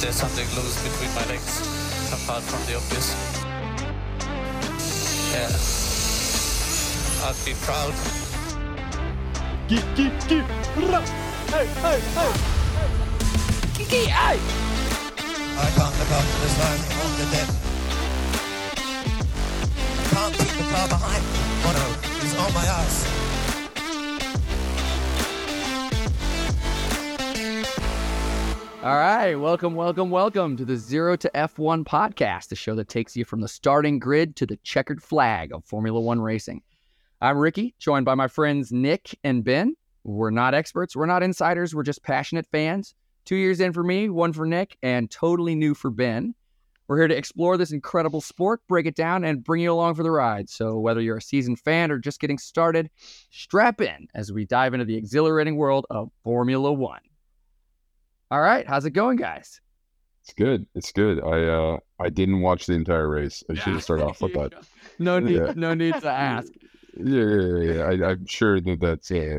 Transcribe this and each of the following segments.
there's something loose between my legs, apart from the obvious. Yeah. I'd be proud. Get, get, get. Hey, hey, hey. Kiki, hey. I can't look after the zone on the deck. Can't keep the car behind. Mono is on my ass. All right, welcome, welcome, welcome to the Zero to F1 podcast, the show that takes you from the starting grid to the checkered flag of Formula One racing. I'm Ricky, joined by my friends Nick and Ben. We're not experts, we're not insiders, we're just passionate fans. Two years in for me, one for Nick, and totally new for Ben. We're here to explore this incredible sport, break it down, and bring you along for the ride. So, whether you're a seasoned fan or just getting started, strap in as we dive into the exhilarating world of Formula One. All right, how's it going, guys? It's good. It's good. I uh I didn't watch the entire race. I should have started off with that. No need, Yeah. no need to ask. Yeah, yeah, yeah. yeah. I, I'm sure that that's uh,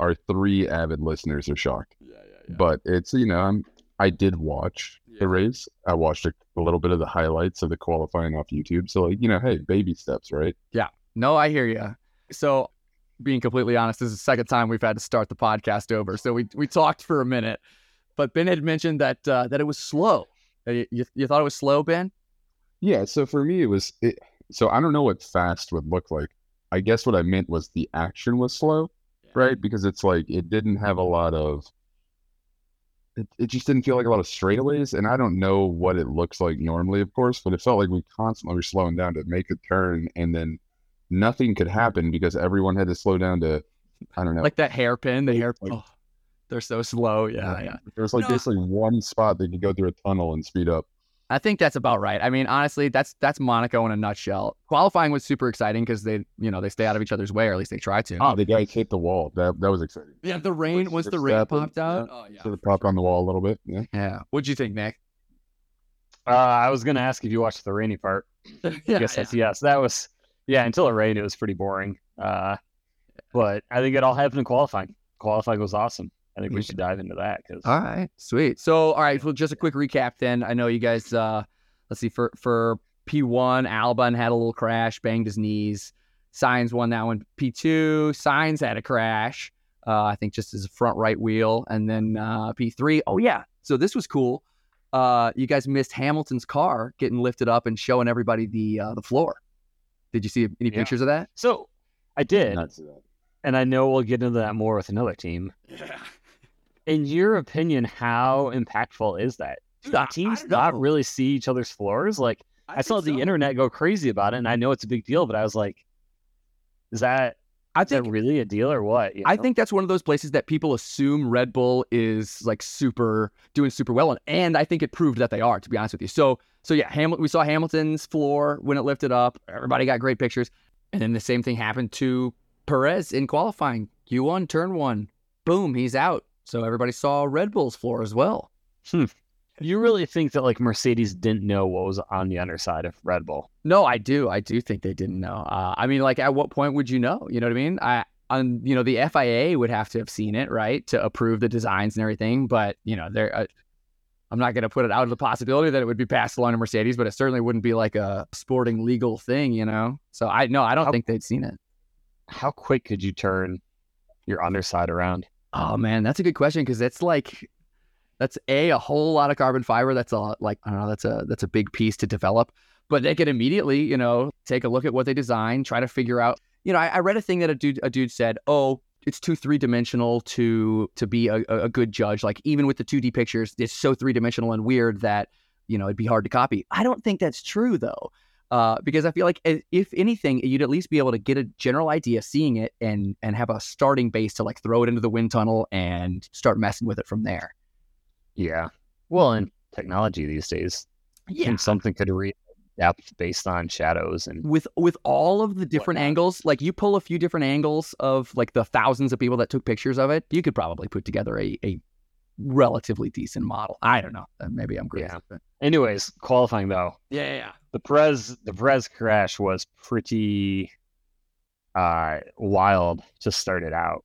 our three avid listeners are shocked. Yeah, yeah, But it's you know I'm I did watch Yeah. the race. I watched a, a little bit of the highlights of the qualifying off YouTube. So like you know, hey, baby steps, right? Yeah. No, I hear you. So, being completely honest, this is the second time we've had to start the podcast over. So we we talked for a minute, but Ben had mentioned that uh, that it was slow. Uh, You, you, thought it was slow, Ben? Yeah. So for me, it was. It, so I don't know what fast would look like. I guess what I meant was the action was slow, right? Because it's like it didn't have a lot of. It, it just didn't feel like a lot of straightaways, and I don't know what it looks like normally, of course, but it felt like we constantly were slowing down to make a turn, and then nothing could happen because everyone had to slow down to, I don't know, Like that hairpin, the hairpin. like- oh, they're so slow. Yeah, yeah. There was like No. basically one spot that could go through a tunnel and speed up. I think that's about right. I mean, honestly, that's that's Monaco in a nutshell. Qualifying was super exciting because they, you know, they stay out of each other's way, or at least they try to. Oh, the guys hit the wall. That that was exciting. yeah, the rain once the rain Verstappen, popped out. yeah. Oh yeah. So it popped on the wall a little bit. Yeah. Yeah. What'd you think, Nick? Uh, I was gonna ask if you watched the rainy part. yeah, I guess that's yes. That was yeah. Until it rained, it was pretty boring. Uh, but I think it all happened in qualifying. Qualifying was awesome. I think we should dive into that because All right, sweet. So, all right, well, just a quick recap then. I know you guys. uh Let's see for for P one, Albon had a little crash, banged his knees. Sainz won that one. P two, Sainz had a crash. Uh, I think just his front right wheel, and then uh, P three. Oh yeah, so this was cool. Uh, you guys missed Hamilton's car getting lifted up and showing everybody the uh, the floor. Did you see any Yeah. pictures of that? so I did, Not to that. and I know we'll get into that more with another team. In your opinion, how impactful is that? Dude, Do I- I teams don't really see each other's floors? Like I, saw the so. internet go crazy about it, and I know it's a big deal, but I was like, is that I is that really a deal or what? you I think that's one of those places that people assume Red Bull is like super doing super well on, and I think it proved that they are. To be honest with you, so so yeah. We saw Hamilton's floor when it lifted up. Everybody got great pictures, and then the same thing happened to Perez in qualifying. Q one, turn one, boom, he's out. So everybody saw Red Bull's floor as well. You really think that like Mercedes didn't know what was on the underside of Red Bull? No, I do. I do think they didn't know. Uh, I mean, like, at what point would you know? You know what I mean? I, on, you know, the FIA would have to have seen it, right, to approve the designs and everything. But you know, they're. Uh, I'm not going to put it out of the possibility that it would be passed along to Mercedes, but it certainly wouldn't be like a sporting legal thing, you know. So I no, I don't How- think they'd seen it. How quick could you turn your underside around? Oh man, that's a good question because it's like that's a a whole lot of carbon fiber. That's a like I don't know. That's a that's a big piece to develop. But they can immediately, you know, take a look at what they designed, try to figure out. You know, I, I read a thing that a dude a dude said, "Oh, it's too three dimensional to to be a, a a good judge. Like even with the two D pictures, it's so three dimensional and weird that you know it'd be hard to copy." I don't think that's true though. Uh, because I feel like if anything, you'd at least be able to get a general idea, seeing it, and and have a starting base to like throw it into the wind tunnel and start messing with it from there. Yeah. Well, in technology these days, Yeah, something could read depth based on shadows and with with all of the different Whatnot. angles, like you pull a few different angles of like the thousands of people that took pictures of it, you could probably put together a a relatively decent model. I don't know. Uh, Maybe I'm crazy. Yeah. but- anyways, qualifying though. yeah, yeah. The Perez the Perez crash was pretty uh wild to start it out.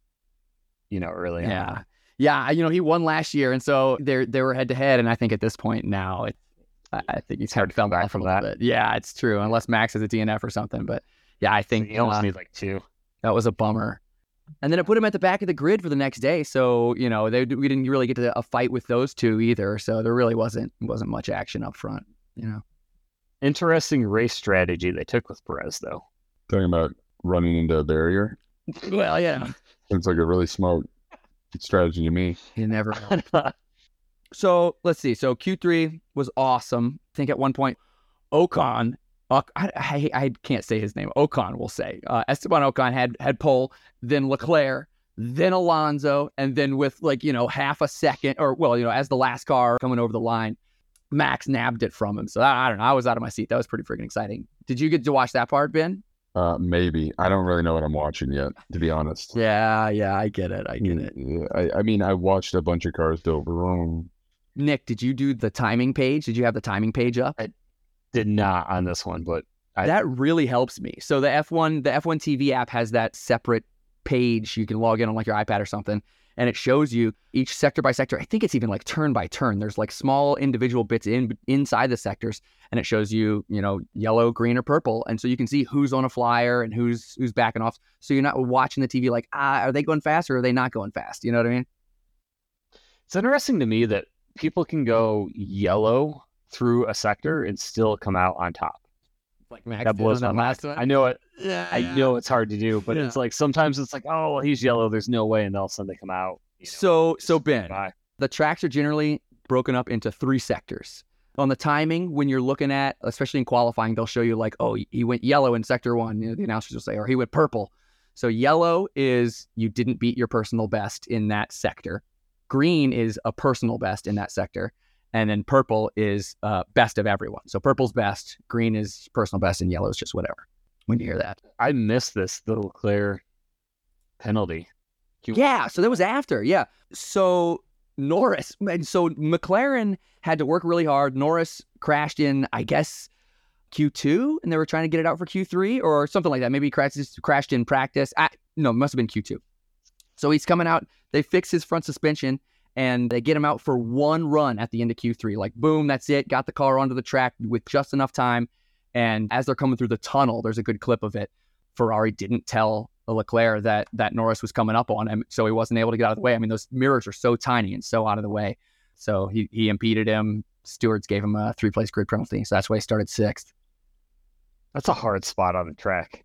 You know, early Yeah. on. Yeah, you know, he won last year, and so they're they were head to head, and I think at this point now, it, I, think he's hard to come back from that. Bit. Yeah, it's true, unless Max has a DNF or something. But yeah, I think he almost uh, need like two. that was a bummer. And then it put him at the back of the grid for the next day, so you know they we didn't really get to a fight with those two either. So there really wasn't wasn't much action up front. You know, Interesting race strategy they took with Perez, though. Talking about running into a barrier. well, yeah, It's like a really smart strategy to me. you never. know. So let's see. So Q3 was awesome. I think at one point, Ocon, I, I, I can't say his name. Ocon, we'll say. Uh, Esteban Ocon had had pole, then Leclerc, then Alonso, and then with like you know half a second, or well, you know, as the last car coming over the line, Max nabbed it from him. So I, I don't know. I was out of my seat. That was pretty freaking exciting. Did you get to watch that part, Ben? Uh, maybe I don't really know what I'm watching yet, to be honest. Yeah, yeah, I get it. I get it. I, I mean, I watched a bunch of cars go vroom. Nick, did you do the timing page? Did you have the timing page up? I Did not on this one, but I- that really helps me. So the F1 the F1 TV app has that separate page you can log in on like your iPad or something and it shows you each sector by sector. I think it's even like turn by turn. There's like small individual bits in inside the sectors and it shows you, you know, yellow, green or purple and so you can see who's on a flyer and who's who's backing off. So you're not watching the TV like, "Ah, are they going fast or are they not going fast?" You know what I mean? it's interesting to me that people can go yellow through a sector and still come out on top. Like Max That blows my mind. last one. I know it. yeah, I know it's hard to do, but Yeah. it's like sometimes it's like, oh, well, he's yellow. There's no way, and all of a sudden they come out. you know, So so Ben, by. the tracks are generally broken up into three sectors. On the timing, when you're looking at, especially in qualifying, they'll show you like, oh, he went yellow in sector one. You know, the announcers will say, or he went purple. So yellow is you didn't beat your personal best in that sector. Green is a personal best in that sector, and then purple is uh, best of everyone. So purple's best, green is personal best, and yellow is just whatever. When you hear that, I missed this little clear penalty. You- Yeah, so that was after. Yeah. So Norris, and so McLaren had to work really hard. Norris crashed in, I guess, Q2, and they were trying to get it out for Q3 or something like that. Maybe he crashed, crashed in practice. I, no, it must have been Q2. So he's coming out. They fix his front suspension and they get him out for one run at the end of Q3. Like, boom, that's it. Got the car onto the track with just enough time. And as they're coming through the tunnel, there's a good clip of it. Ferrari didn't tell Leclerc that that Norris was coming up on him, so he wasn't able to get out of the way. I mean, those mirrors are so tiny and so out of the way. So he he impeded him. Stewards gave him a three place grid penalty, so that's why he started sixth. That's a hard spot on the track.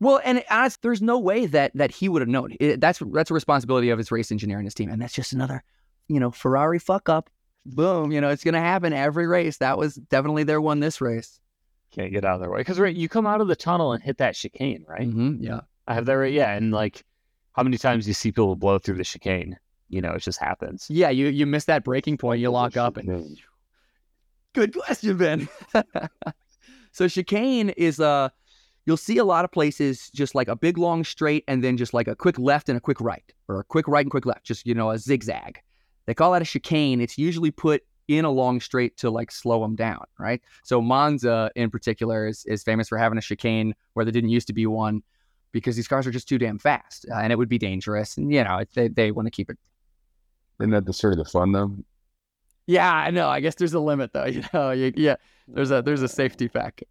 Well, and it, honest, there's no way that that he would have known. It, that's that's a responsibility of his race engineer and his team, and that's just another, you know, Ferrari fuck up. Boom, you know, it's gonna happen every race. That was definitely their one this race. Can't get out of their way because right, you come out of the tunnel and hit that chicane, right? hmm yeah. I have that right. Yeah, and like, how many times do you see people blow through the chicane? You know, it just happens. Yeah, you you miss that braking point, you lock up, and Good question, Ben. so chicane is uh you'll see a lot of places just like a big long straight and then just like a quick left and a quick right or a quick right and quick left, just you know, a zigzag. They call that a chicane. It's usually put in a long straight to like slow them down, right? So Monza in particular is, is famous for having a chicane where there didn't used to be one because these cars are just too damn fast uh, and it would be dangerous. And you know, they they want to keep it Isn't that the sort of the fun though? Yeah, I know. I guess there's a limit though. You know, you, yeah, there's a there's a safety factor.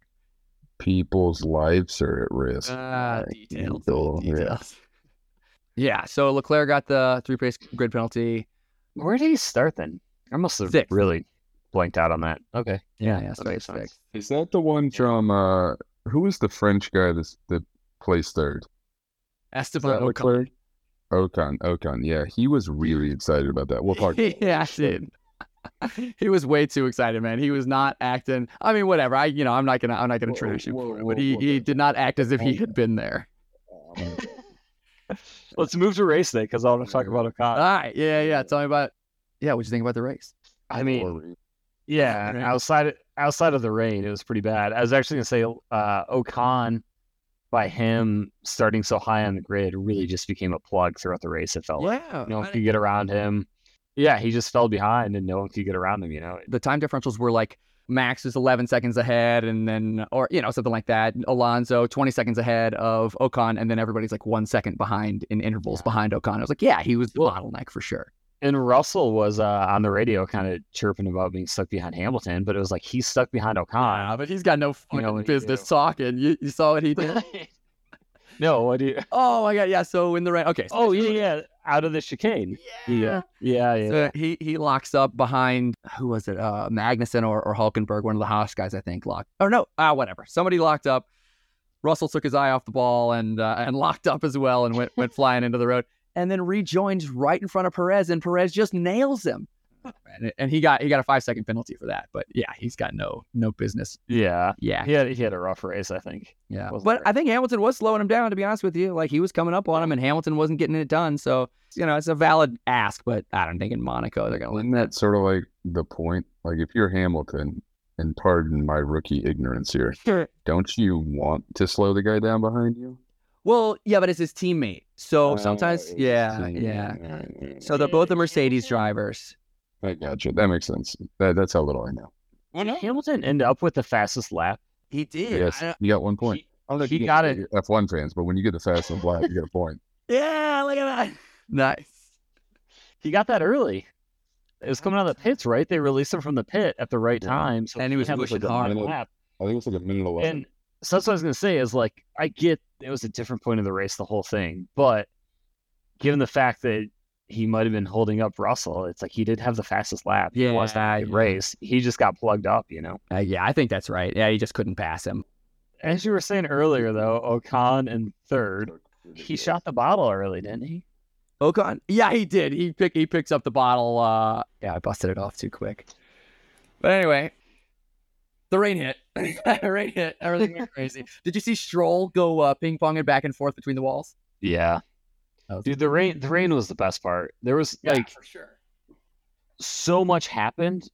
People's lives are at risk. Right. details, So, yeah. details. Yeah. So Leclerc got the three place grid penalty. Where did he start then? I must have Sixth. really blanked out on that. Okay. Yeah, Yeah, yeah. that So makes sense. Is that the one from uh who was the French guy that's that placed third? Esteban Ocon. Ocon, Ocon, yeah, he was really excited about that. We'll talk. yeah, dude. he was way too excited, man. He was not acting. I mean, whatever. I, you know, I'm not gonna, I'm not gonna Whoa, trash him whoa, for it, whoa, but he, whoa. he did not act as if he had been there. Let's move to race day because I want to talk about All Ocon. right. Yeah, yeah. Tell me about. Yeah, what'd you think about the race? I mean, yeah, Right. outside outside of the rain, it was pretty bad. I was actually gonna say uh, Ocon, by him starting so high on the grid, really just became a plug throughout the race. It felt like Yeah. no one could get around him. Yeah, he just fell behind and no one could get around him. You know, the time differentials were like Max is 11 seconds ahead, and then, or, you know, something like that. Alonso, 20 seconds ahead of Ocon, and then everybody's like one second behind in intervals behind Ocon. I was like, yeah, he was the Well- bottleneck for sure. And Russell was uh, on the radio kind of chirping about being stuck behind Hamilton, but it was like he's stuck behind Ocon. Ah, but he's got no fucking know business talking. You, you saw what he did? no, what do you? oh my god, yeah. So in the rain. Okay. so Oh yeah, yeah, out of the chicane. Yeah, yeah, yeah. So he he locks up behind who was it? Uh, Magnussen or, or Hulkenberg, one of the Haas guys, I think. Locked. Or no, ah, whatever. Somebody locked up. Russell took his eye off the ball and uh, and locked up as well and went went flying into the road and then rejoins right in front of Perez and Perez just nails him. And, and he got he got a five second penalty for that. But yeah, he's got no no business. yeah. Yeah, He had he had a rough race, I think. yeah. But great. I think Hamilton was slowing him down. To be honest with you, like he was coming up on him, and Hamilton wasn't getting it done. So you know, it's a valid ask. But I don't think in Monaco they're gonna Isn't that sort of like the point? Like, if you're Hamilton, and pardon my rookie ignorance here, don't you want to slow the guy down behind you? Well, yeah, but it's his teammate. So Uh, sometimes, yeah, yeah. teammate. So they're both the Mercedes drivers. I got you. That makes sense. That, that's how little I know. Did Hamilton end up with the fastest lap? He did. Yes, you got one point. I don't know if he you got get it. F1 fans, but when you get the fastest lap, you get a point. Yeah, look at that. Nice. He got that early. It was coming out of the pits, right? They released him from the pit at the right Yeah. time, so And he was had, pushing like, a hard. minute lap. I think it's like a minute eleven. And so that's what I was gonna say is like I get it was a different point of the race, the whole thing, but given the fact that he might have been holding up Russell, it's like he did have the fastest lap. It was Yeah, that yeah. race. He just got plugged up, you know. Uh, yeah, I think that's right. Yeah, he just couldn't pass him. As you were saying earlier, though, Ocon in third, he shot the bottle early, didn't he? Ocon. Yeah, he did. He pick he picks up the bottle. Uh, yeah, I busted it off too quick. But anyway, the rain hit. the rain hit. Everything went crazy. Did you see Stroll go uh, ping ponging back and forth between the walls? Yeah, was- dude. The rain, the rain was the best part. There was like for sure. so much happened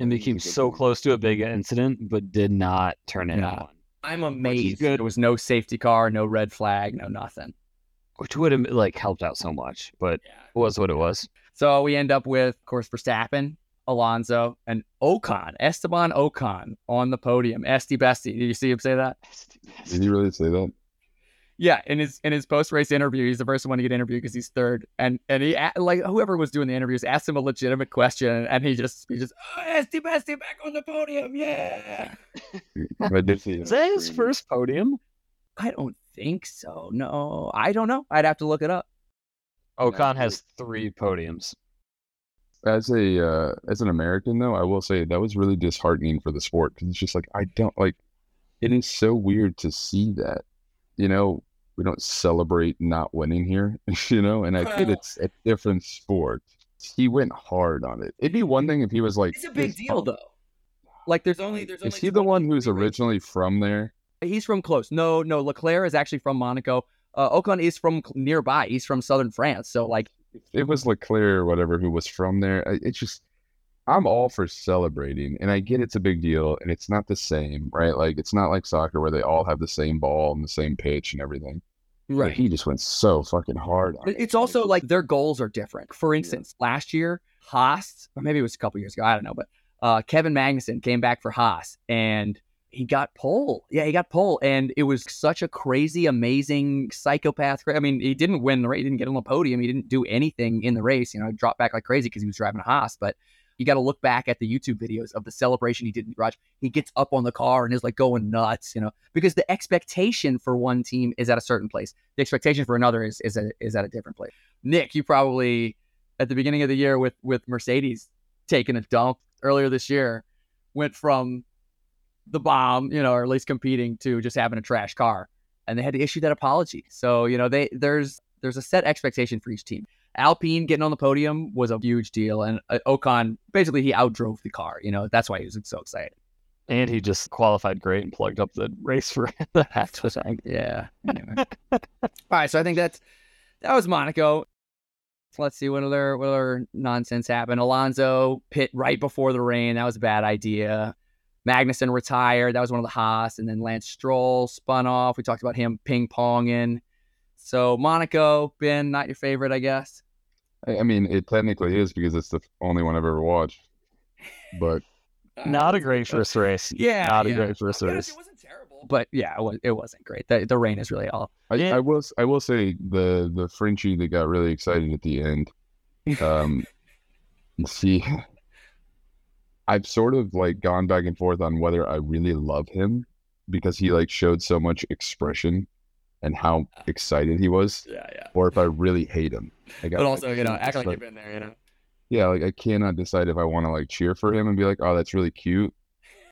and became so close to a big incident, but did not turn into Yeah. one. I'm amazed. good. There was no safety car, no red flag, no nothing. which would have like helped out so much, but Yeah. it was what it was. So we end up with, of course, Verstappen, Alonso, and Ocon, Esteban Ocon on the podium. Esty Bestie. Did you see him say that? Did he really say that? Yeah, in his in his post race interview, he's the first one to get interviewed because he's third, and and he like whoever was doing the interviews asked him a legitimate question, and he just he just oh, Esty Bestie back on the podium, yeah. I did see Is that his first podium? I don't think so. No, I don't know. I'd have to look it up. Ocon has three podiums. As a uh, as an American, though, I will say that was really disheartening for the sport because it's just like I don't like. It is so weird to see that, you know. We don't celebrate not winning here, you know. And I think it's a different sport. He went hard on it. It'd be one thing if he was like, It's a big deal though. Like there's only there's Is only he the one who's races. originally from there? He's from close. No, no. Leclerc is actually from Monaco. Uh, Ocon is from cl- nearby. He's from southern France. So like, it was Leclerc or whatever who was from there. It just, I'm all for celebrating, and I get it's a big deal, and it's not the same, right? Like it's not like soccer where they all have the same ball and the same pitch and everything. But he just went so fucking hard. On But it. It's also like their goals are different. For instance, last year, Haas, or maybe it was a couple years ago, I don't know, but uh, Kevin Magnussen came back for Haas and he got pole. Yeah, he got pole. And it was such a crazy, amazing psychopath. I mean, he didn't win the race, he didn't get on the podium, he didn't do anything in the race. You know, he dropped back like crazy because he was driving a Haas. But you got to look back at the YouTube videos of the celebration he did in the garage. He gets up on the car and is like going nuts, you know, because the expectation for one team is at a certain place. The expectation for another is is, a, is at a different place. Nick, you probably at the beginning of the year with with Mercedes taking a dump earlier this year went from the bomb, you know, or at least competing to just having a trash car, and they had to issue that apology. So you know, they there's there's a set expectation for each team. Alpine getting on the podium was a huge deal, and uh, Ocon basically he outdrove the car. You know, that's why he was so excited. And he just qualified great and plugged up the race for the half Yeah. Anyway. All right, so I think that's that was Monaco. Let's see what other what other nonsense happened. Alonso pit right before the rain. That was a bad idea. Magnussen retired. That was one of the Haas, and then Lance Stroll spun off. We talked about him ping ponging. So Monaco, Ben, not your favorite, I guess. I, I mean, it technically is because it's the only one I've ever watched. But Not a great first race. Yeah, Not a yeah. great first race. it wasn't terrible, but yeah, it, was, it wasn't great. The, the rain is really all. I, Yeah. I will s- I will say the the Frenchie that got really excited at the end. Um, See, I've sort of like gone back and forth on whether I really love him because he like showed so much expression and how excited he was, Yeah, yeah. or if I really hate him. Like, I- But I also, you know, can't act like you've been there, you know. yeah, like I cannot decide if I want to like cheer for him and be like, oh, that's really cute.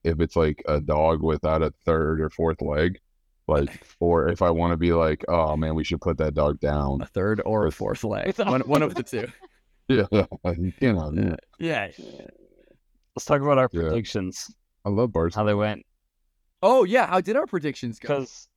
If it's like a dog without a third or fourth leg, like, or if I want to be like, oh man, we should put that dog down. A third or a fourth leg. One, one of the two. Yeah, you know, Yeah. Let's talk about our Yeah. predictions, I love Bart. how they went, Oh, yeah. How did our predictions go? because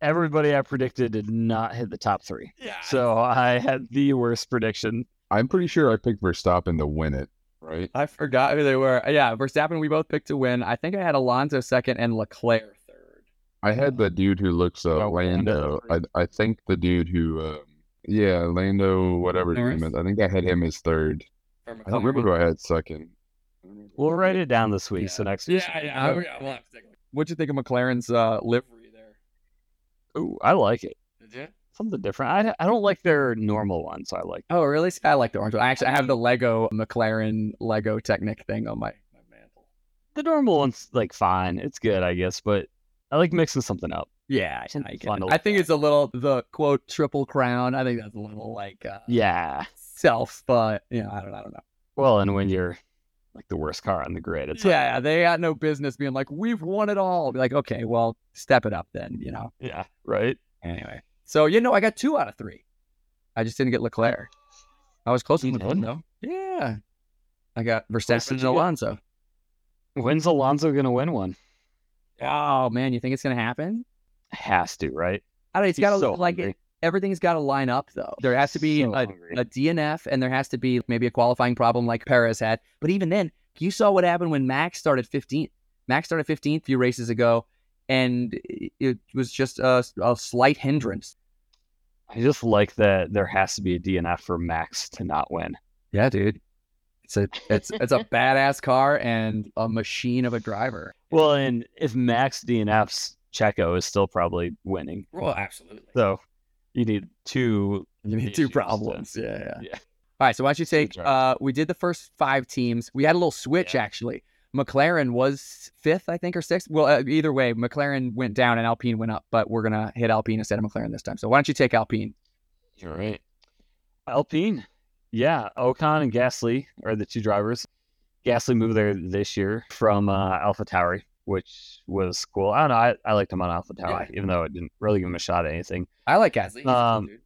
everybody I predicted did not hit the top three. Yeah. So I had the worst prediction. I'm pretty sure I picked Verstappen to win it, right? I forgot who they were. Yeah, Verstappen, we both picked to win. I think I had Alonso second and Leclerc third. I had the dude who looks uh, Oh, Lando. Lando. I I think the dude who, um, yeah, Lando, whatever his name is. I think I had him as third. I don't remember who I had second. We'll write it down this week. So next week. Yeah, yeah. yeah, we'll have to take a look. What'd you think of McLaren's uh, livery there? Ooh, I like it. Did you? Something different. I, I don't like their normal ones. I like. Oh, really? See, I like the orange one. I actually I have the Lego McLaren Lego Technic thing on my, my mantle. The normal one's like fine. It's good, I guess, but I like mixing something up. Yeah, I, I, get it. I think it's a little the quote triple crown. I think that's a little like uh, Yeah. self, but you know, I don't, I don't know. Well, and when you're like the worst car on the grid, it's yeah, yeah, they got no business being like, we've won it all. Be like, okay, well, step it up then, you know. yeah, right. Anyway, so you know, I got two out of three. I just didn't get Leclerc. I was close one did? though. Yeah, I got Verstappen and? Alonso. When's Alonso gonna win one? Oh man, you think it's gonna happen? Has to, right? I don't. know. It's He's got to so like hungry. Everything's got to line up though. There has to be So a, a DNF and there has to be maybe a qualifying problem like Perez had. But even then, you saw what happened when Max started 15th. Max started 15th a few races ago, and it- it was just a, a slight hindrance. I just like that there has to be a DNF for Max to not win. Yeah, dude. It's a it's it's a badass car and a machine of a driver. Well, and if Max DNFs, Checo is still probably winning. Well, absolutely. So you need two. You need two to- problems. Yeah, yeah. Yeah. All right, so why don't you take? Uh, we did the first five teams. We had a little switch Yeah. actually. McLaren was fifth, I think, or sixth. Well, uh, either way, McLaren went down and Alpine went up, but we're gonna hit Alpine instead of McLaren this time. So why don't you take Alpine? You're right. Alpine. Yeah, Ocon and Gasly are the two drivers. Gasly moved there this year from uh, Alpha Tauri, which was cool. I don't know. I, I liked him on Alpha Tauri, even though it didn't really give him a shot at anything. I like Gasly. He's a cool Um.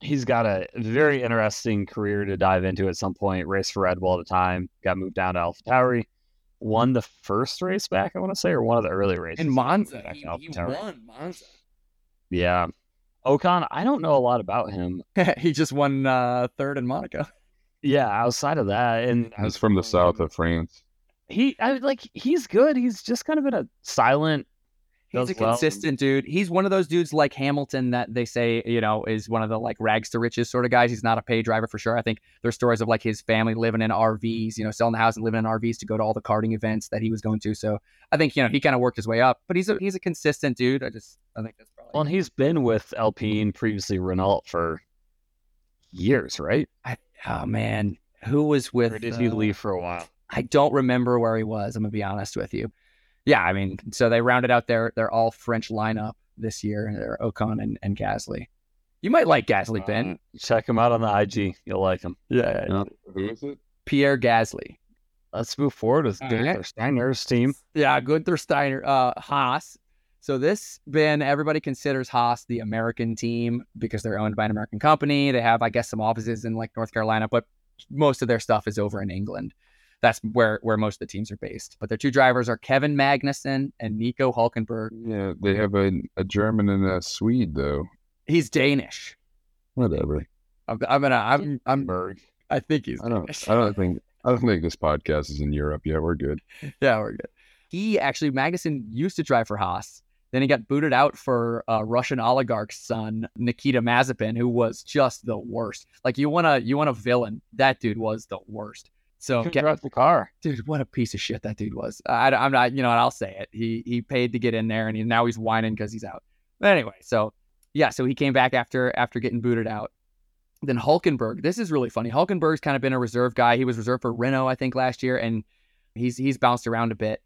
He's got a very interesting career to dive into at some point. Raced for Red Bull at a time, got moved down to Alpha Tauri, won the first race back, I want to say, or one of the early races. in Monza, back he, to he AlphaTauri. won Monza. Yeah. Ocon, I don't know a lot about him. he just won uh, third in Monaco. Yeah, outside of that, and He's from the south of France. He I like he's good. He's just kind of been a silent. He's a well. consistent dude. He's one of those dudes like Hamilton that they say, you know, is one of the like rags to riches sort of guys. He's not a paid driver for sure. I think there's stories of like his family living in RVs, you know, selling the house and living in RVs to go to all the karting events that he was going to. So I think, you know, he kind of worked his way up, but he's a he's a consistent dude. I just I think that's probably Well, and he's been with Alpine previously Renault for years, right? oh man. Who was with Or did he uh, leave for a while? I don't remember where he was. I'm gonna be honest with you. Yeah, I mean, so they rounded out their their all French lineup this year. They're Ocon and, and Gasly. You might like Gasly, Ben. Uh, check him out on the IG. You'll like him. yeah, Yeah. Who is it? Pierre Gasly. Let's move forward with All Gunther right. Steiner's team. Yeah, Gunther Steiner, uh, Haas. So this, Ben, everybody considers Haas the American team because they're owned by an American company. They have, I guess, some offices in like North Carolina, but most of their stuff is over in England. That's where where most of the teams are based. But their two drivers are Kevin Magnussen and Nico Hulkenberg. Yeah, they have a, a German and a Swede though. He's Danish. Whatever. I'm, I'm gonna. I'm. I'm. Berg. I think he's. I don't. Danish. I don't think. I don't think this podcast is in Europe yet. We're good. Yeah, we're good. He actually Magnussen used to drive for Haas. Then he got booted out for uh, Russian oligarch's son Nikita Mazepin, who was just the worst. Like you want to you want a villain. That dude was the worst. So get, drive the car. dude, what a piece of shit that dude was. I, am not, you know, and I'll say it. He he paid to get in there, and he, now he's whining because he's out. But anyway, so yeah, so he came back after after getting booted out. Then Hulkenberg. This is really funny. Hulkenberg's kind of been a reserve guy. He was reserved for Renault, I think, last year, and he's he's bounced around a bit.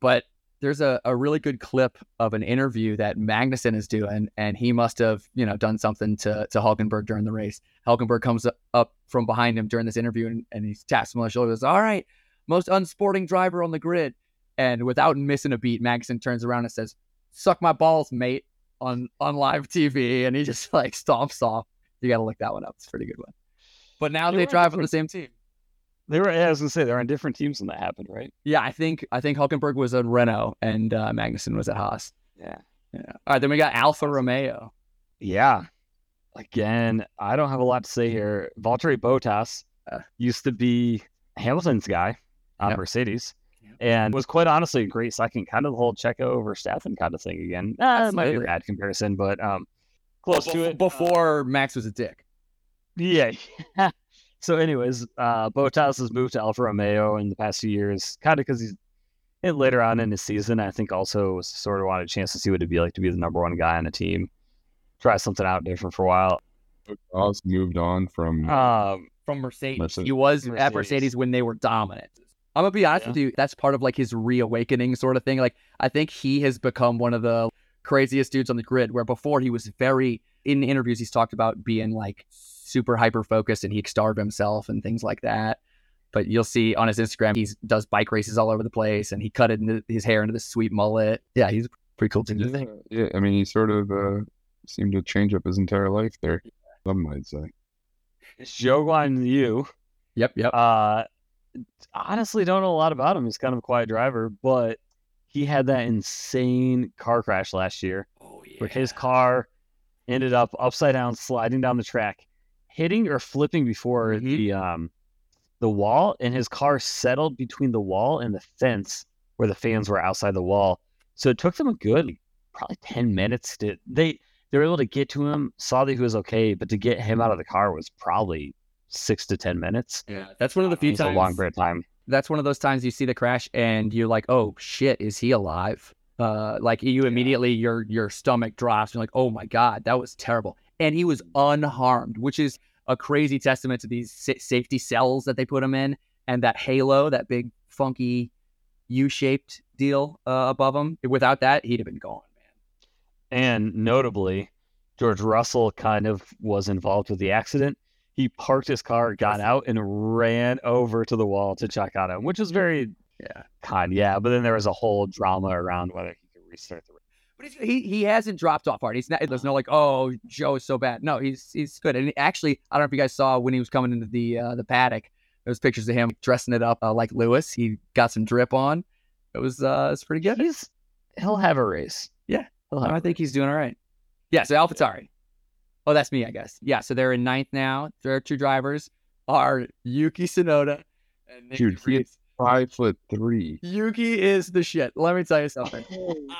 But there's a, a really good clip of an interview that Magnussen is doing, and he must have, you know, done something to to Hulkenberg during the race. Hulkenberg comes up from behind him during this interview and, and he taps him on the shoulder, goes, All right, most unsporting driver on the grid. And without missing a beat, Magnussen turns around and says, Suck my balls, mate, on on live TV. And he just like stomps off. You gotta look that one up. It's a pretty good one. But now They they were drive on the same team. They were. Yeah, I was gonna say they were on different teams when that happened, right? Yeah, I think I think Hulkenberg was at Renault and uh, Magnussen was at Haas. Yeah. Yeah. All right, then we got Alfa Romeo. Yeah. Again, I don't have a lot to say here. Valtteri Bottas Uh. used to be Hamilton's guy on Yep. Mercedes. Yep. And was quite honestly a great second, kind of the whole Checo over Verstappen kind of thing again. Uh, it might be a bad comparison, but um, close to it. Before Max was a dick. Yeah. so, anyways, uh, Bottas has moved to Alfa Romeo in the past few years, kind of because he's and later on in his season. I think also sort of wanted a chance to see what it'd be like to be the number one guy on a team, try something out different for a while. Oz moved on from Um, from Mercedes. Mercedes. He was at Mercedes. Mercedes when they were dominant. I'm gonna be honest Yeah. with you. That's part of like his reawakening sort of thing. Like I think he has become one of the craziest dudes on the grid. Where before he was very in interviews he's talked about being like super hyper focused and he starved himself and things like that. But you'll see on his Instagram he does bike races all over the place and he cut into his hair into this sweet mullet. Yeah, he's pretty cool dude. yeah, yeah, I mean, he sort of uh, seemed to change up his entire life there. Some might say. Zhou Guanyu, Yep, yep. uh, honestly don't know a lot about him. He's kind of a quiet driver, but he had that insane car crash last year oh where his car ended up upside down, sliding down the track, hitting or flipping before Mhm. the um the wall, and his car settled between the wall and the fence where the fans were outside the wall. So it took them a good probably ten minutes to they they were able to get to him, saw that he was okay, but to get him out of the car was probably six to ten minutes. Yeah, that's one of the few It's a times. long period of time. that's one of those times you see the crash and you're like, oh shit, is he alive? Uh, like you immediately your your stomach drops. You're like, oh my god, that was terrible. And he was unharmed, which is a crazy testament to these safety cells that they put him in, and that halo, that big funky U-shaped deal uh, above him. Without that, he'd have been gone, man. And notably, George Russell kind of was involved with the accident. He parked his car, got out, and ran over to the wall to check on him, which is very Yeah. kind. Yeah, but then there was a whole drama around whether he could restart the. But he's, he he hasn't dropped off hard. He's not. There's no like, oh, Zhou is so bad. No, he's he's good. And actually, I don't know if you guys saw when he was coming into the uh, the paddock. There's pictures of him dressing it up uh, like Lewis. He got some drip on. It was uh, it's pretty good. He's he'll have a race. Yeah. he'll have I a think he's doing all right. Yeah. So AlphaTauri. Oh, that's me, I guess. Yeah. So they're in ninth now. Their two drivers are Yuki Tsunoda and Nick Dude, he- de Vries. Five foot three. Yuki is the shit. Let me tell you something.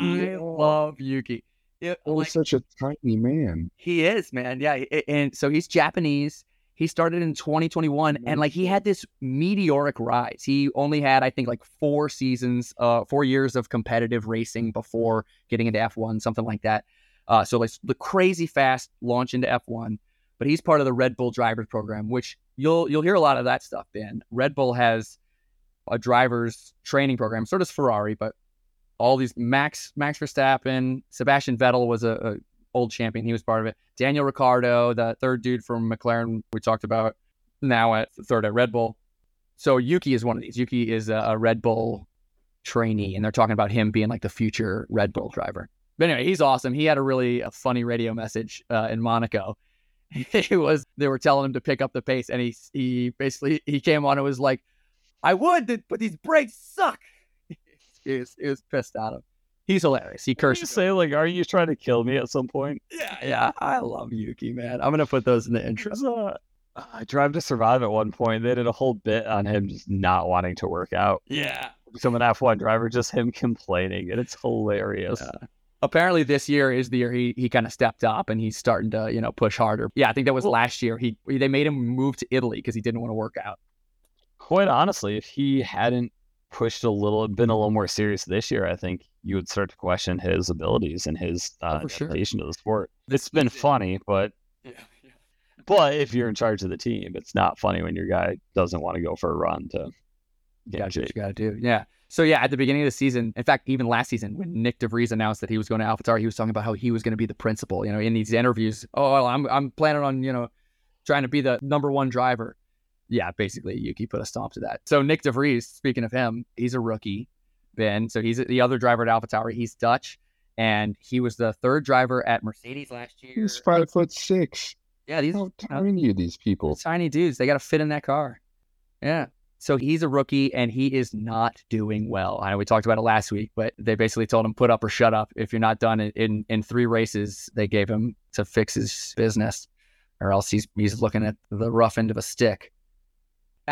I love Yuki. It, Oh, like, he's such a tiny man. He is, man. Yeah. And so he's Japanese. He started in 2021 and like he had this meteoric rise. He only had, I think, like four seasons, uh, four years of competitive racing before getting into F1, something like that. Uh, so like the crazy fast launch into F1. But he's part of the Red Bull drivers program, which you'll you'll hear a lot of that stuff, Ben. Red Bull has a drivers training program, so does Ferrari, but all these Max Max Verstappen, Sebastian Vettel was a, a old champion. He was part of it. Daniel Ricciardo, the third dude from McLaren, we talked about, now at third at Red Bull. So Yuki is one of these. Yuki is a, a Red Bull trainee, and they're talking about him being like the future Red Bull driver. But anyway, he's awesome. He had a really a funny radio message uh, in Monaco. It was they were telling him to pick up the pace, and he he basically he came on and was like, "I would, but these brakes suck." he was he was pissed at him. He's hilarious. He curses. cursed. say like, are you trying to kill me at some point? Yeah, yeah. I love Yuki, man. I'm gonna put those in the intro. There's a- uh, Drive to Survive at one point. They did a whole bit on him just not wanting to work out. Yeah. Become an F1 driver, just him complaining, and it's hilarious. Yeah. Apparently, this year is the year he he kind of stepped up and he's starting to you know push harder. Yeah, I think that was Well- last year. He they made him move to Italy because he didn't want to work out. Quite honestly, if he hadn't pushed a little, been a little more serious this year, I think you would start to question his abilities and his uh, Oh, sure. to the sport. It's been funny, but Yeah, yeah. But if you're in charge of the team, it's not funny when your guy doesn't want to go for a run to You get what you gotta do. Yeah. So yeah, at the beginning of the season, in fact, even last season, when Nyck de Vries announced that he was going to AlphaTauri, he was talking about how he was going to be the principal. You know, in these interviews, oh, well, I'm I'm planning on you know trying to be the number one driver. Yeah, basically, Yuki put a stomp to that. So Nyck de Vries, speaking of him, he's a rookie, Ben. So he's the other driver at AlphaTauri. He's Dutch, and he was the third driver at Mercedes last year. He's five foot six. Yeah, these How tiny are these people? tiny dudes. They got to fit in that car. Yeah. So he's a rookie and he is not doing well. I know we talked about it last week, but they basically told him put up or shut up. If you're not done in in, in three races, they gave him to fix his business, or else he's he's looking at the rough end of a stick.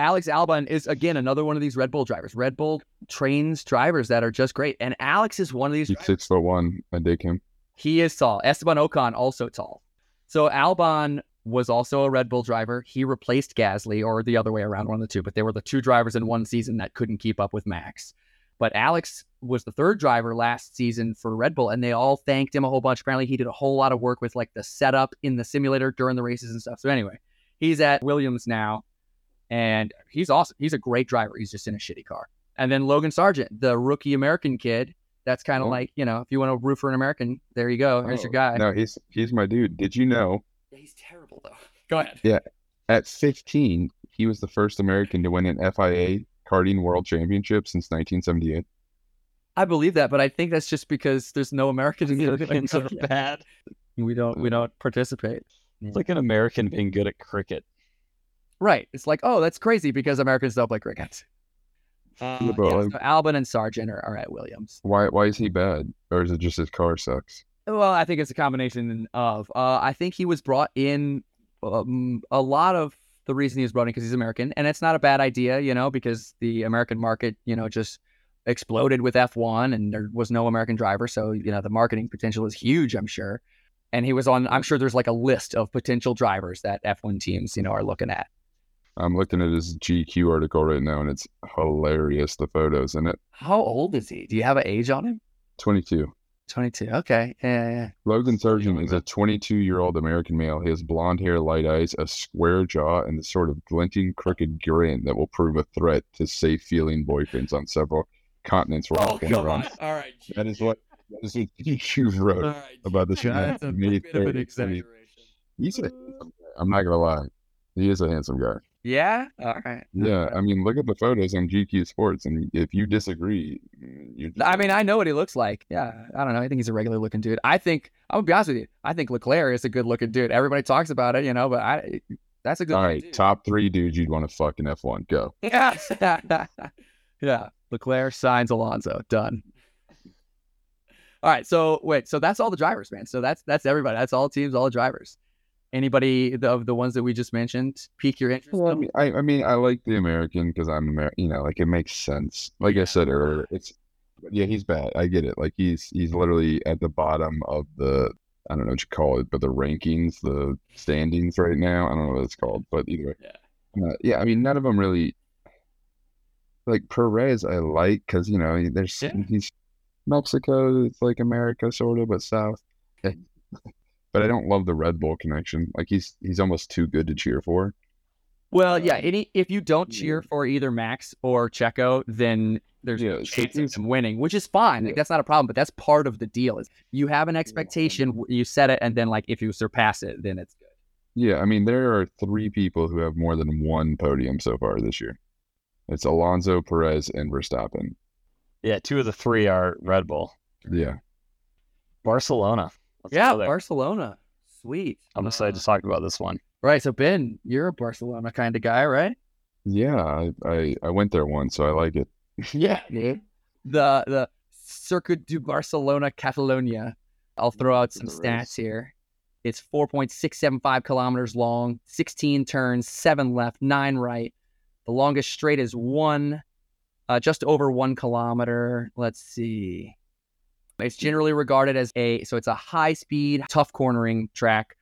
Alex Albon is again another one of these Red Bull drivers. Red Bull trains drivers that are just great, and Alex is one of these. He's six foot one. I dig him. He is tall. Esteban Ocon also tall. So Albon was also a Red Bull driver. He replaced Gasly, or the other way around, one of the two. But they were the two drivers in one season that couldn't keep up with Max. But Alex was the third driver last season for Red Bull, and they all thanked him a whole bunch. Apparently, he did a whole lot of work with like the setup in the simulator during the races and stuff. So anyway, he's at Williams now, and he's awesome. He's a great driver. He's just in a shitty car. And then Logan Sargeant, the rookie American kid, that's kind of Oh. like, you know, if you want to root for an American, there you go. There's your Oh, guy. No, he's he's my dude. Did you know Yeah, he's terrible though. Go ahead. Yeah, at 15 he was the first American to win an FIA karting world championship since 1978? I believe that, but I think that's just because there's no Americans in the Americans are bad. We don't we uh. don't participate. It's like an American being good at cricket. Right. It's like, oh, that's crazy because Americans don't play cricket. Uh, Yeah, but so Albon and Sargeant are, are at Williams. Why why is he bad? Or is it just his car sucks? Well, I think it's a combination of. Uh, I think he was brought in. Um, a lot of the reason he was brought in because he's American, and it's not a bad idea, you know, because the American market, you know, just exploded with F1, and there was no American driver, so you know the marketing potential is huge, I'm sure. And he was on. I'm sure there's like a list of potential drivers that F1 teams, you know, are looking at. I'm looking at his GQ article right now and it's hilarious the photos in it. How old is he? Do you have an age on him? 22. 22. Okay. Yeah, yeah. Logan Sargeant is a 22 year old American male. He has blonde hair, light eyes, a square jaw, and the sort of glinting, crooked grin that will prove a threat to safe feeling boyfriends on several continents Oh, F1 come runs. All right. That is what that is what GQ wrote All right. about this Yeah, man. that's a bit of an 30, exaggeration. He's a handsome guy. I'm not gonna lie. He is a handsome guy. Yeah. All right. Yeah, I mean, look at the photos on GQ Sports, and if you disagree, mm, just I mean, I know what he looks like. Yeah, I don't know. I think he's a regular looking dude. I think I'm gonna be honest with you. I think Leclerc is a good looking dude. Everybody talks about it, you know, but I that's a good. All right, dude. Top three dudes you'd want to fuck in F1. Go. Yeah. yeah. Leclerc Sainz Alonso. Done. All right. So wait. So that's all the drivers, man. So that's that's everybody. That's all teams, all the drivers. Anybody of the ones that we just mentioned pique your interest? Well, I mean, I, I mean, I like the American because I'm American. You know, like it makes sense. Like I said earlier, it's yeah, he's bad. I get it. Like he's he's literally at the bottom of the I don't know what you call it, but the rankings, the standings right now. I don't know what it's called, but either way, Yeah. uh, yeah. I mean, none of them really like Perez. I like because you know there's Yeah. he's Mexico. It's like America sort of, but south. But I don't love the Red Bull connection. Like he's he's almost too good to cheer for. Well, yeah. Any if you don't cheer for either Max or Checo, then there's Yeah, no chance of he's- them winning, which is fine. Like that's not a problem. But that's part of the deal. Is you have an expectation, you set it, and then like if you surpass it, then it's good. Yeah, I mean, there are three people who have more than one podium so far this year. It's Alonso, Perez, and Verstappen. Yeah, two of the three are Red Bull. Yeah. Barcelona. Let's yeah, go there. Barcelona, sweet. I'm excited Uh, to talk about this one. Right. So Ben, you're a Barcelona kind of guy, right? Yeah, I, I, I went there once, so I like it. Yeah. The the Circuit du Barcelona Catalonia. I'll throw out some stats here. It's 4.675 kilometers long, 16 turns, seven left, nine right. The longest straight is one, uh, just over one kilometer. Let's see. It's generally regarded as a so it's a high speed, tough cornering track.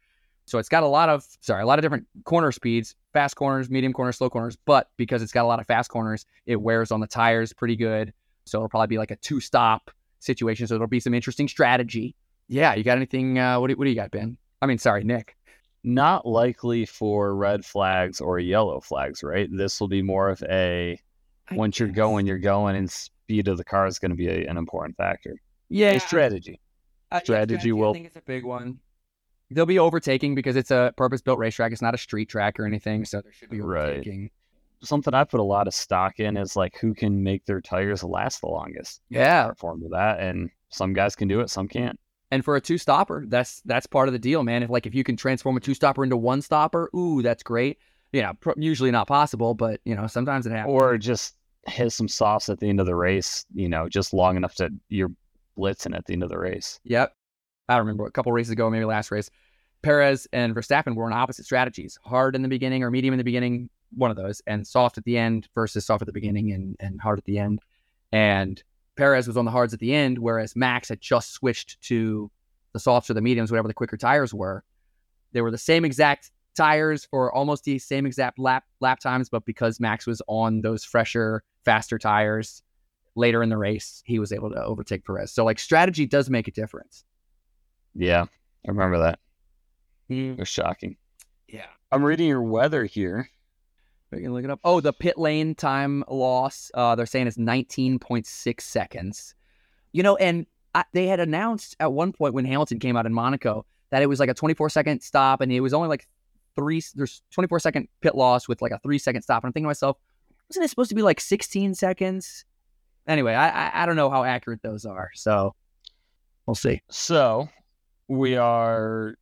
So it's got a lot of sorry, a lot of different corner speeds, fast corners, medium corners, slow corners. But because it's got a lot of fast corners, it wears on the tires pretty good. So it'll probably be like a two stop situation. So it'll be some interesting strategy. Yeah, you got anything? Uh, what, do, what do you got, Ben? I mean, sorry, Nick. not likely for red flags or yellow flags, right? This will be more of a once you're going, you're going, and speed of the car is going to be a, an important factor. Yeah, A strategy. Uh, yeah, strategy I will- think it's a big one. They'll be overtaking because it's a purpose-built racetrack. It's not a street track or anything, so there should be Right. overtaking. Something I put a lot of stock in is like who can make their tires last the longest. Yeah, Start form with that, and some guys can do it, some can't. and for a two-stopper, that's that's part of the deal, man. If like if you can transform a two-stopper into one stopper, ooh, that's great. You know, pr- usually not possible, but you know, sometimes it happens. Or just hit some softs at the end of the race. You know, just long enough to you're blitzing at the end of the race. Yep. I remember a couple races ago, maybe last race, Perez and Verstappen were on opposite strategies. Hard in the beginning or medium in the beginning, one of those, and soft at the end versus soft at the beginning and, and hard at the end. And Perez was on the hards at the end, whereas Max had just switched to the softs or the mediums, whatever the quicker tires were. They were the same exact tires for almost the same exact lap lap times, but because Max was on those fresher, faster tires later in the race, he was able to overtake Perez. So like strategy does make a difference. Yeah, I remember that. It was shocking. Yeah. I'm reading your weather here. We can look it up. Oh, the pit lane time loss. Uh, they're saying it's 19.6 seconds. You know, and I, they had announced at one point when Hamilton came out in Monaco that it was like a 24 second stop, and it was only like three. There's 24 second pit loss with like a three second stop. And I'm thinking to myself, wasn't it supposed to be like 16 seconds? Anyway, I I, I don't know how accurate those are, so we'll see. So we are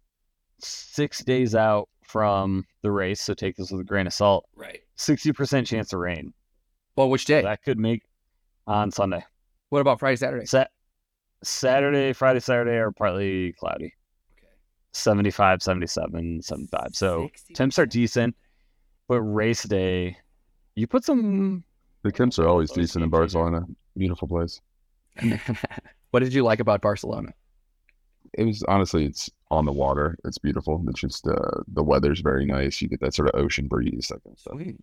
six days out from the race, so take this with a grain of salt. Right. Sixty percent chance of rain. Well, which day? That could make on Sunday. What about Friday, Saturday? Sat Saturday, Friday, Saturday are partly cloudy. Okay. 75, 77, 75. So temps are decent, but race day, you put some. The temps are always decent in yeah. Barcelona. Beautiful place. what did you like about Barcelona? It was honestly, it's on the water. It's beautiful. It's just uh, the weather's very nice. You get that sort of ocean breeze, that kind of stuff. Sweet.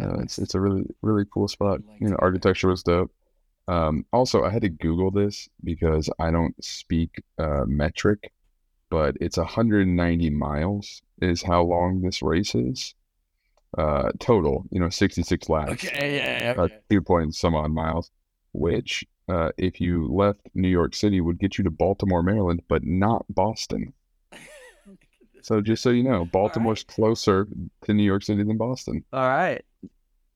Uh, it's it's a really really cool spot. Like You know, architecture was dope. Um, also, I had to Google this because I don't speak uh, metric, but it's 190 miles is how long this race is. Uh, total, you know, 66 laps, Okay, yeah, uh, two point some odd miles, which uh, if you left New York City would get you to Baltimore, Maryland, but not Boston. So just so you know, Baltimore's closer to New York City than Boston. All right.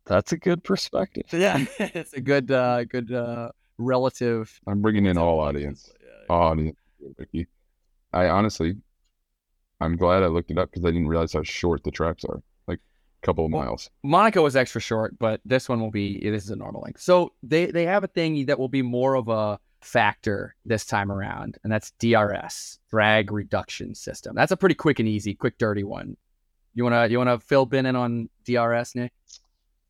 That's a good perspective. Yeah, it's a good, uh, good uh, relative I'm bringing in all audience. audience, Ricky. I honestly, I'm glad I looked it up because I didn't realize how short the tracks are. Like a couple of Well, miles. Monaco was extra short, but this one will be. This is a normal length. So they they have a thing that will be more of a factor this time around, and that's DRS drag reduction system. That's a pretty quick and easy, quick dirty one. You wanna you wanna fill Ben in on DRS, Nick?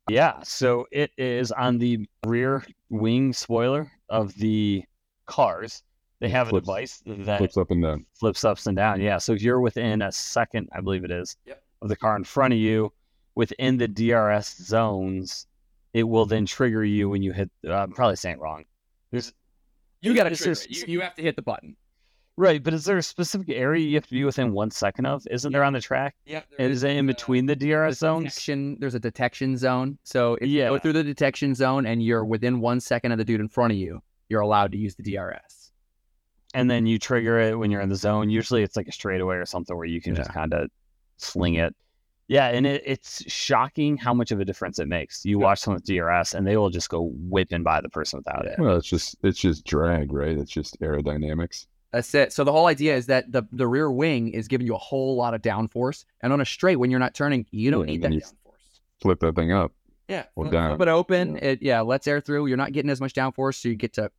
Yeah, so it is on the rear wing spoiler of the cars. They have a device that Flips up and down. flips ups and down. Yeah, so if you're within a second, I believe it is, Yep. of the car in front of you, within the DRS zones, it will then trigger you when you hit. Uh, I'm probably saying it wrong. There's You gotta trigger. You, you have to hit the button. right, but is there a specific area you have to be within one second of? Isn't there on the track? Yeah. And is it in between the DRS zones? Detection, there's a detection zone. So if you Yeah. go through the detection zone and you're within one second of the dude in front of you, you're allowed to use the DRS. and then you trigger it when you're in the zone. Usually it's like a straightaway or something where you can just kind of sling it. Yeah, and mm-hmm. it, it's shocking how much of a difference it makes. You watch someone with DRS and they will just go whipping by the person without it. Well, it's just it's just drag, right? It's just aerodynamics. That's it. So the whole idea is that the the rear wing is giving you a whole lot of downforce, and on a straight when you're not turning, you don't Yeah, need that downforce. Flip that thing up. Yeah, or flip- down. flip it open. It yeah, lets air through. You're not getting as much downforce, so you get to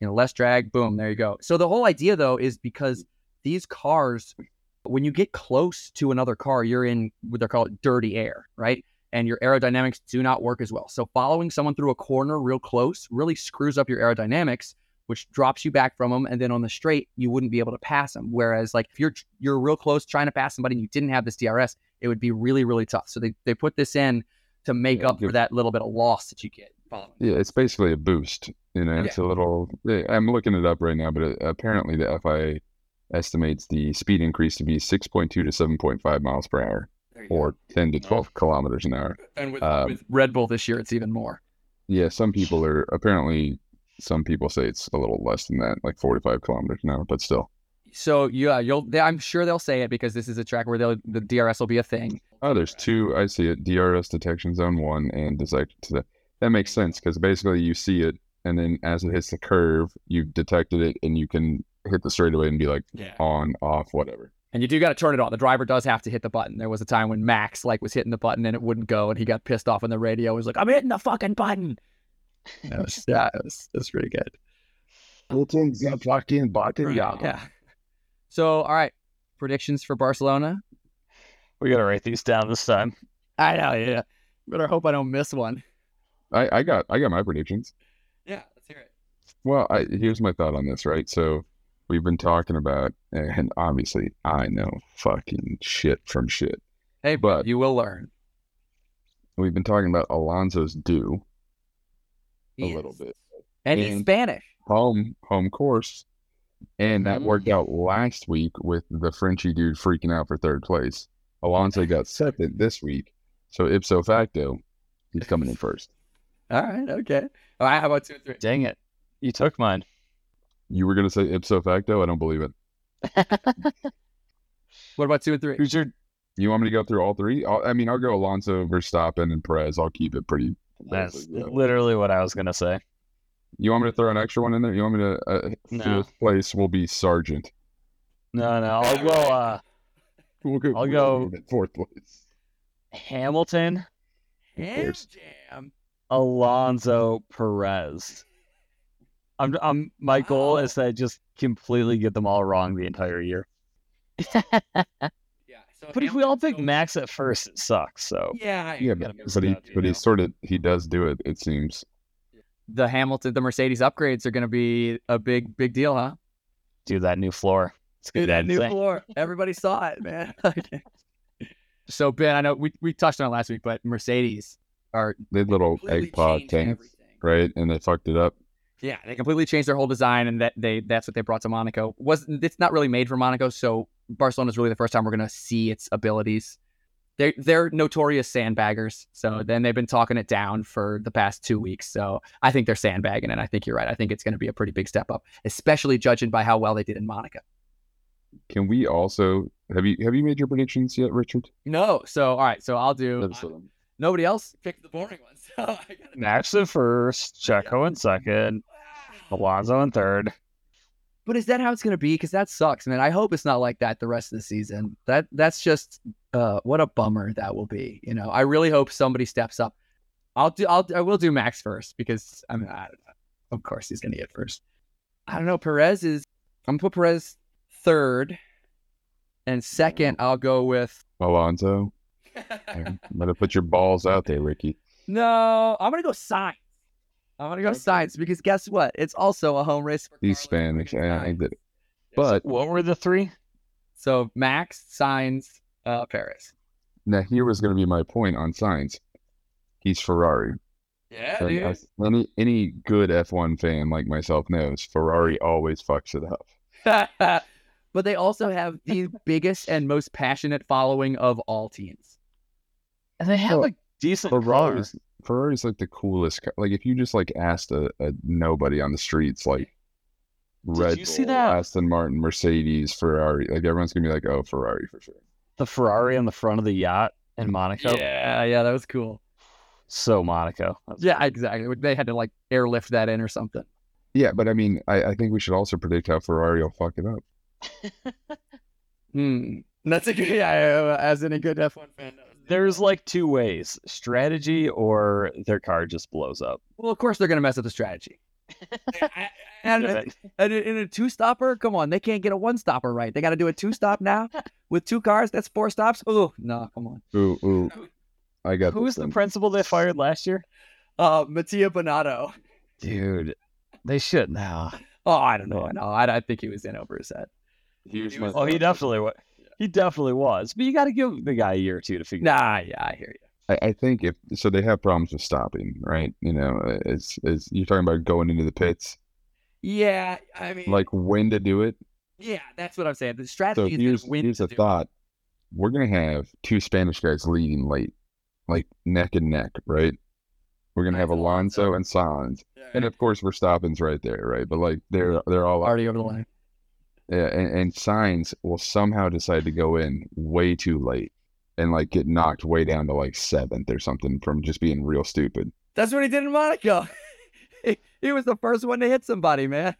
you know less drag. Boom, there you go. So the whole idea though is because these cars, when you get close to another car, you're in what they're called dirty air, right? And your aerodynamics do not work as well. So following someone through a corner real close really screws up your aerodynamics, which drops you back from them. And then on the straight, you wouldn't be able to pass them. Whereas like if you're you're real close trying to pass somebody and you didn't have this DRS, it would be really really tough. So they they put this in to make Yeah, up for that little bit of loss that you get. Following. Yeah, it's basically a boost. You know, it's a little. I'm looking it up right now, but uh apparently the FIA estimates the speed increase to be 6.2 to 7.5 miles per hour, go. or 10 to 12 kilometers an hour. and with, um, with Red Bull this year, it's even more. Yeah, some people are apparently. Some people say it's a little less than that, like 45 kilometers an hour, but still. So yeah, you'll. They, I'm sure they'll say it because this is a track where they'll, the DRS will be a thing. Oh, there's two. I see it. DRS detection zone one and detect. That makes sense because basically you see it, and then as it hits the curve, you've detected it, and you can hit the straightaway and be like Yeah. on, off, whatever. And you do got to turn it on. The driver does have to hit the button. There was a time when Max like was hitting the button and it wouldn't go, and he got pissed off on the radio. He was like, "I'm hitting the fucking button." That was, yeah, it was, it was pretty good. Yeah. Yeah. So, all right, predictions for Barcelona. We gotta write these down this time. I know, yeah. Better hope I don't miss one. I, I got I got my predictions. Yeah, let's hear it. Well, I, here's my thought on this, right? So we've been talking about, and obviously I know fucking shit from shit. Hey, But- but you will learn We've been talking about Alonso's due a He little bit. and he's Spanish. home home course, and that Mhm. worked out last week with the Frenchy dude freaking out for third place. Alonso got second this week, so ipso facto, he's coming in first. All right, okay. All right, how about two and three? Dang it. You took mine. You were gonna say ipso facto? I don't believe it. What about two and three? Who's your You want me to go through all three? I'll, I mean, I'll go Alonso, Verstappen, and Perez. I'll keep it pretty. That's yeah. literally what I was gonna say. You want me to throw an extra one in there? You want me to? Uh, No. Fifth place will be Sargeant. No, no. I'll go uh We'll go. I'll go- fourth place. Hamilton, Ham jam. Alonso, Perez. I'm I'm my goal is to just completely get them all wrong the entire year. Yeah. So But if we all Hamilton pick goes- Max at first, it sucks. So yeah, I- Yeah, but, but he up, you but he sort of he does do it. It seems. the Hamilton, the Mercedes upgrades are going to be a big, big deal, huh? do that new floor. It's gonna that new insane. floor. Everybody saw it, man. so Ben, I know we, we touched on it last week, but Mercedes are They little egg pod changed tanks, everything. right? And they fucked it up. Yeah, they completely changed their whole design, and that they that's what they brought to Monaco. Was it's not really made for Monaco, so Barcelona is really the first time we're gonna see its abilities. They're they're notorious sandbaggers, so then they've been talking it down for the past two weeks. So I think they're sandbagging, and I think you're right. I think it's going to be a pretty big step up, especially judging by how well they did in Monaco. Can we also have you have you made your predictions yet, Richard? No, so all right, so I'll do. That's what I'm- um, nobody else picked the boring ones, so I gotta. Max in first, Checo in second, Alonso in third. But is that how it's gonna be? Because that sucks, man. I hope it's not like that the rest of the season. That that's just uh, what a bummer that will be. You know, I really hope somebody steps up. I'll do. I'll. I will do Max first because I mean, I don't know. Of course, he's gonna get first. I don't know. Perez is. I'm gonna put Perez third, and second, I'll go with. Alonso. I'm gonna put your balls out there, Ricky. no, I'm gonna go Sainz. I'm gonna go Okay. Sainz because guess what? It's also a home race. For He's Spanish. freaking Yeah, I Sainz. did it. But What were the three? So Max, Sainz, uh, Perez. now here was gonna be my point on Sainz. He's Ferrari. Yeah, And as any any good F1 fan like myself knows, Ferrari always fucks it up. but they also have the biggest and most passionate following of all teams. And they have Oh, a decent car. Ferrari's Ferrari's like the coolest. car. Like if you just like asked a, a nobody on the streets, like Red you see Bull, that? Aston Martin, Mercedes, Ferrari, like everyone's gonna be like, oh, Ferrari for sure. The Ferrari on the front of the yacht in Monaco. Yeah, yeah, that was cool. So Monaco. That's- Yeah, exactly. They had to like airlift that in or something. Yeah, but I mean, I, I think we should also predict how Ferrari will fuck it up. Hmm. That's a good, yeah, as any good F1 fan knows. There's like two ways strategy or their car just blows up. Well, of course they're going to mess up the strategy. and and- and in a two stopper, come on, they can't get a one stopper right. They got to do a two stop now with two cars. That's four stops. Oh no, come on. Ooh, ooh. I got Who was the principal they fired last year? Uh, Mattia Binotto. Dude, they should now. Oh, I don't know. No, I, I think he was in over his head. Here's He my was- Oh, he definitely was. He definitely was. But you got to give the guy a year or two to figure. Nah, yeah, I hear you. I, I think if so, they have problems with stopping, right? You know, it's it's you're talking about going into the pits, Yeah, I mean, like when to do it. Yeah, that's what I'm saying. The So strategy here's is win here's to a do. thought: we're gonna have two Spanish guys leading late, like neck and neck, right? We're gonna have Sainz and Alonso. Alonso and Sainz, and of course Verstappen's right there, right? But like they're they're all already over the line. Yeah, and, and Sainz will somehow decide to go in way too late and like get knocked way down to like seventh or something from just being real stupid. That's what he did in Monaco. he, he was the first one to hit somebody, man.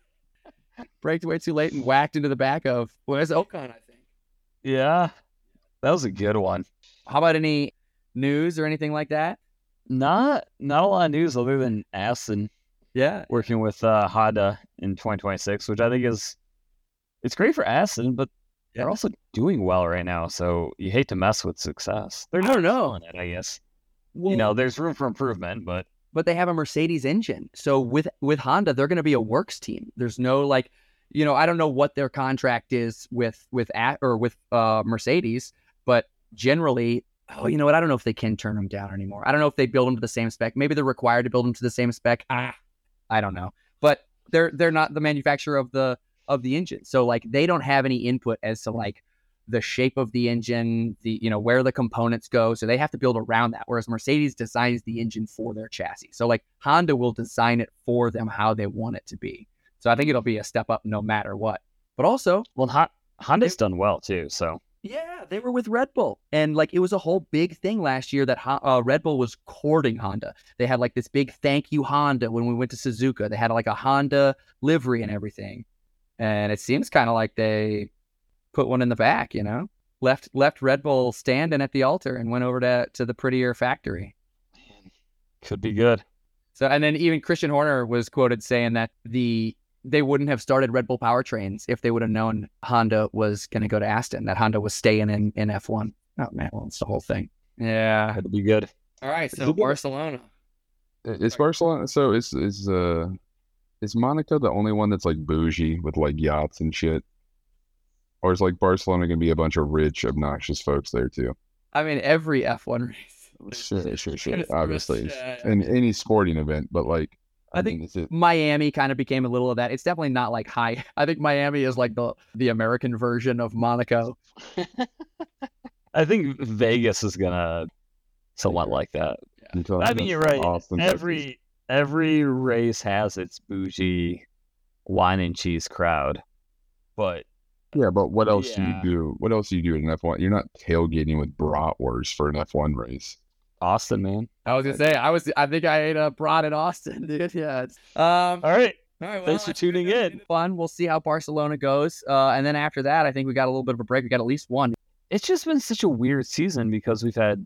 Braked way too late and whacked into the back of where's Ocon, I think. Yeah, that was a good one. How about any news or anything like that? Not not a lot of news other than Aston Yeah. working with uh, Honda in 2026, which I think is it's great for Aston, but Yeah. they're also doing well right now. So you hate to mess with success. They're not know. it, I guess. Well, you know, there's room for improvement, but but they have a Mercedes engine. So with with Honda, they're going to be a works team. There's no like, you know, I don't know what their contract is with with at or with uh Mercedes, but generally, oh, you know what? I don't know if they can turn them down anymore. I don't know if they build them to the same spec. Maybe they're required to build them to the same spec. Ah, I don't know. But they're they're not the manufacturer of the of the engine. So like they don't have any input as to like the shape of the engine, the you know where the components go. So they have to build around that. Whereas Mercedes designs the engine for their chassis. So like Honda will design it for them how they want it to be. So I think it'll be a step up no matter what. But also, well, Hon- Honda's done well too. So yeah, they were with Red Bull, and like it was a whole big thing last year that uh, Red Bull was courting Honda. They had like this big thank you Honda when we went to Suzuka. They had like a Honda livery and everything, and it seems kind of like they put one in the back, you know, left left Red Bull standing at the altar and went over to to the prettier factory. could be good. So and then even Christian Horner was quoted saying that the they wouldn't have started Red Bull powertrains if they would have known Honda was going to go to Aston. That Honda was staying in in F1. Oh man, well, it's the whole thing. Yeah. it'll be good. All right. so Is it- Barcelona. Is Barcelona so it's it's uh is Monaco the only one that's like bougie with like yachts and shit? Or is like Barcelona gonna be a bunch of rich, obnoxious folks there too? I mean, every F1 race. Sure, sure, sure. Obviously, rich, it's yeah, in any sporting event, but like I I, think- think it, Miami kind of became a little of that. It's definitely not like high. I think Miami is like the the American version of Monaco. I think Vegas is gonna somewhat like that. until I mean, you're right. Austin, Texas. Every every race has its bougie wine and cheese crowd, but Yeah, but what else Yeah. do you do? What else do you do in an F1? You're not tailgating with bratwurst for an F1 race. Austin, man. I was gonna say I was. I think I ate a broad in Austin, dude. Yeah. Um. All right. All right, Thanks for tuning in. Fun. We'll see how Barcelona goes, uh, and then after that, I think we got a little bit of a break. We got at least one. It's just been such a weird season because we've had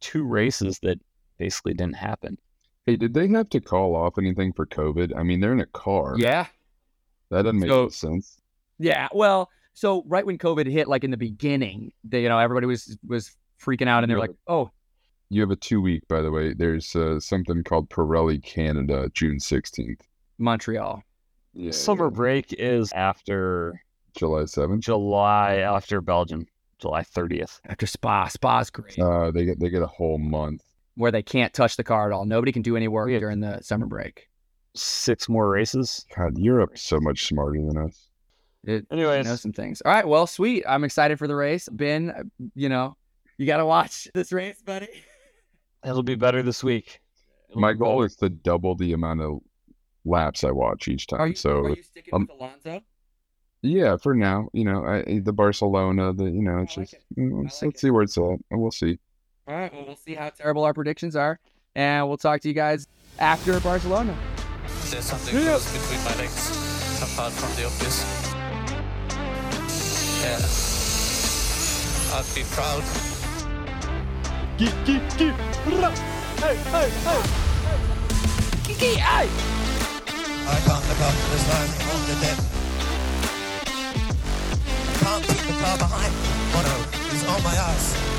two races that basically didn't happen. Hey, did they have to call off anything for COVID? I mean, they're in a car. Yeah. That doesn't make So- sense. Yeah. Well, so right when COVID hit, like in the beginning, they, you know, everybody was was freaking out, and they're like, "Oh, You have a two week, by the way. There's uh, something called Pirelli Canada, June 16th. Montreal." Yeah, Summer break is after July 7th. July, after Belgium, July 30th. After Spa, Spa's great, Uh, they get they get a whole month. Where they can't touch the car at all. Nobody can do any work Yeah. during the summer break. Six more races. God, Europe's so much smarter than us. It, Anyways. you know some things. All right, well, sweet. I'm excited for the race. Ben, uh, you know, you got to watch this race, buddy. It'll be better this week. It'll My be goal better. is to double the amount of laps I watch each time. Are you, so are you sticking um, with Alonso? yeah, for now, you know, I, the Barcelona, the you know, it's I like just it. you know, I let's, like let's see where it's at, we'll see. All right, well, we'll see how terrible our predictions are, and we'll talk to you guys after Barcelona. There's something close between my legs, apart from the obvious. Yeah. I'd be proud. Geek, geek, geek. Hey, hey, hey. Geek, geek, hey. I can't look up to the stars on the deck. Can't keep the car behind. Mono is on my ass.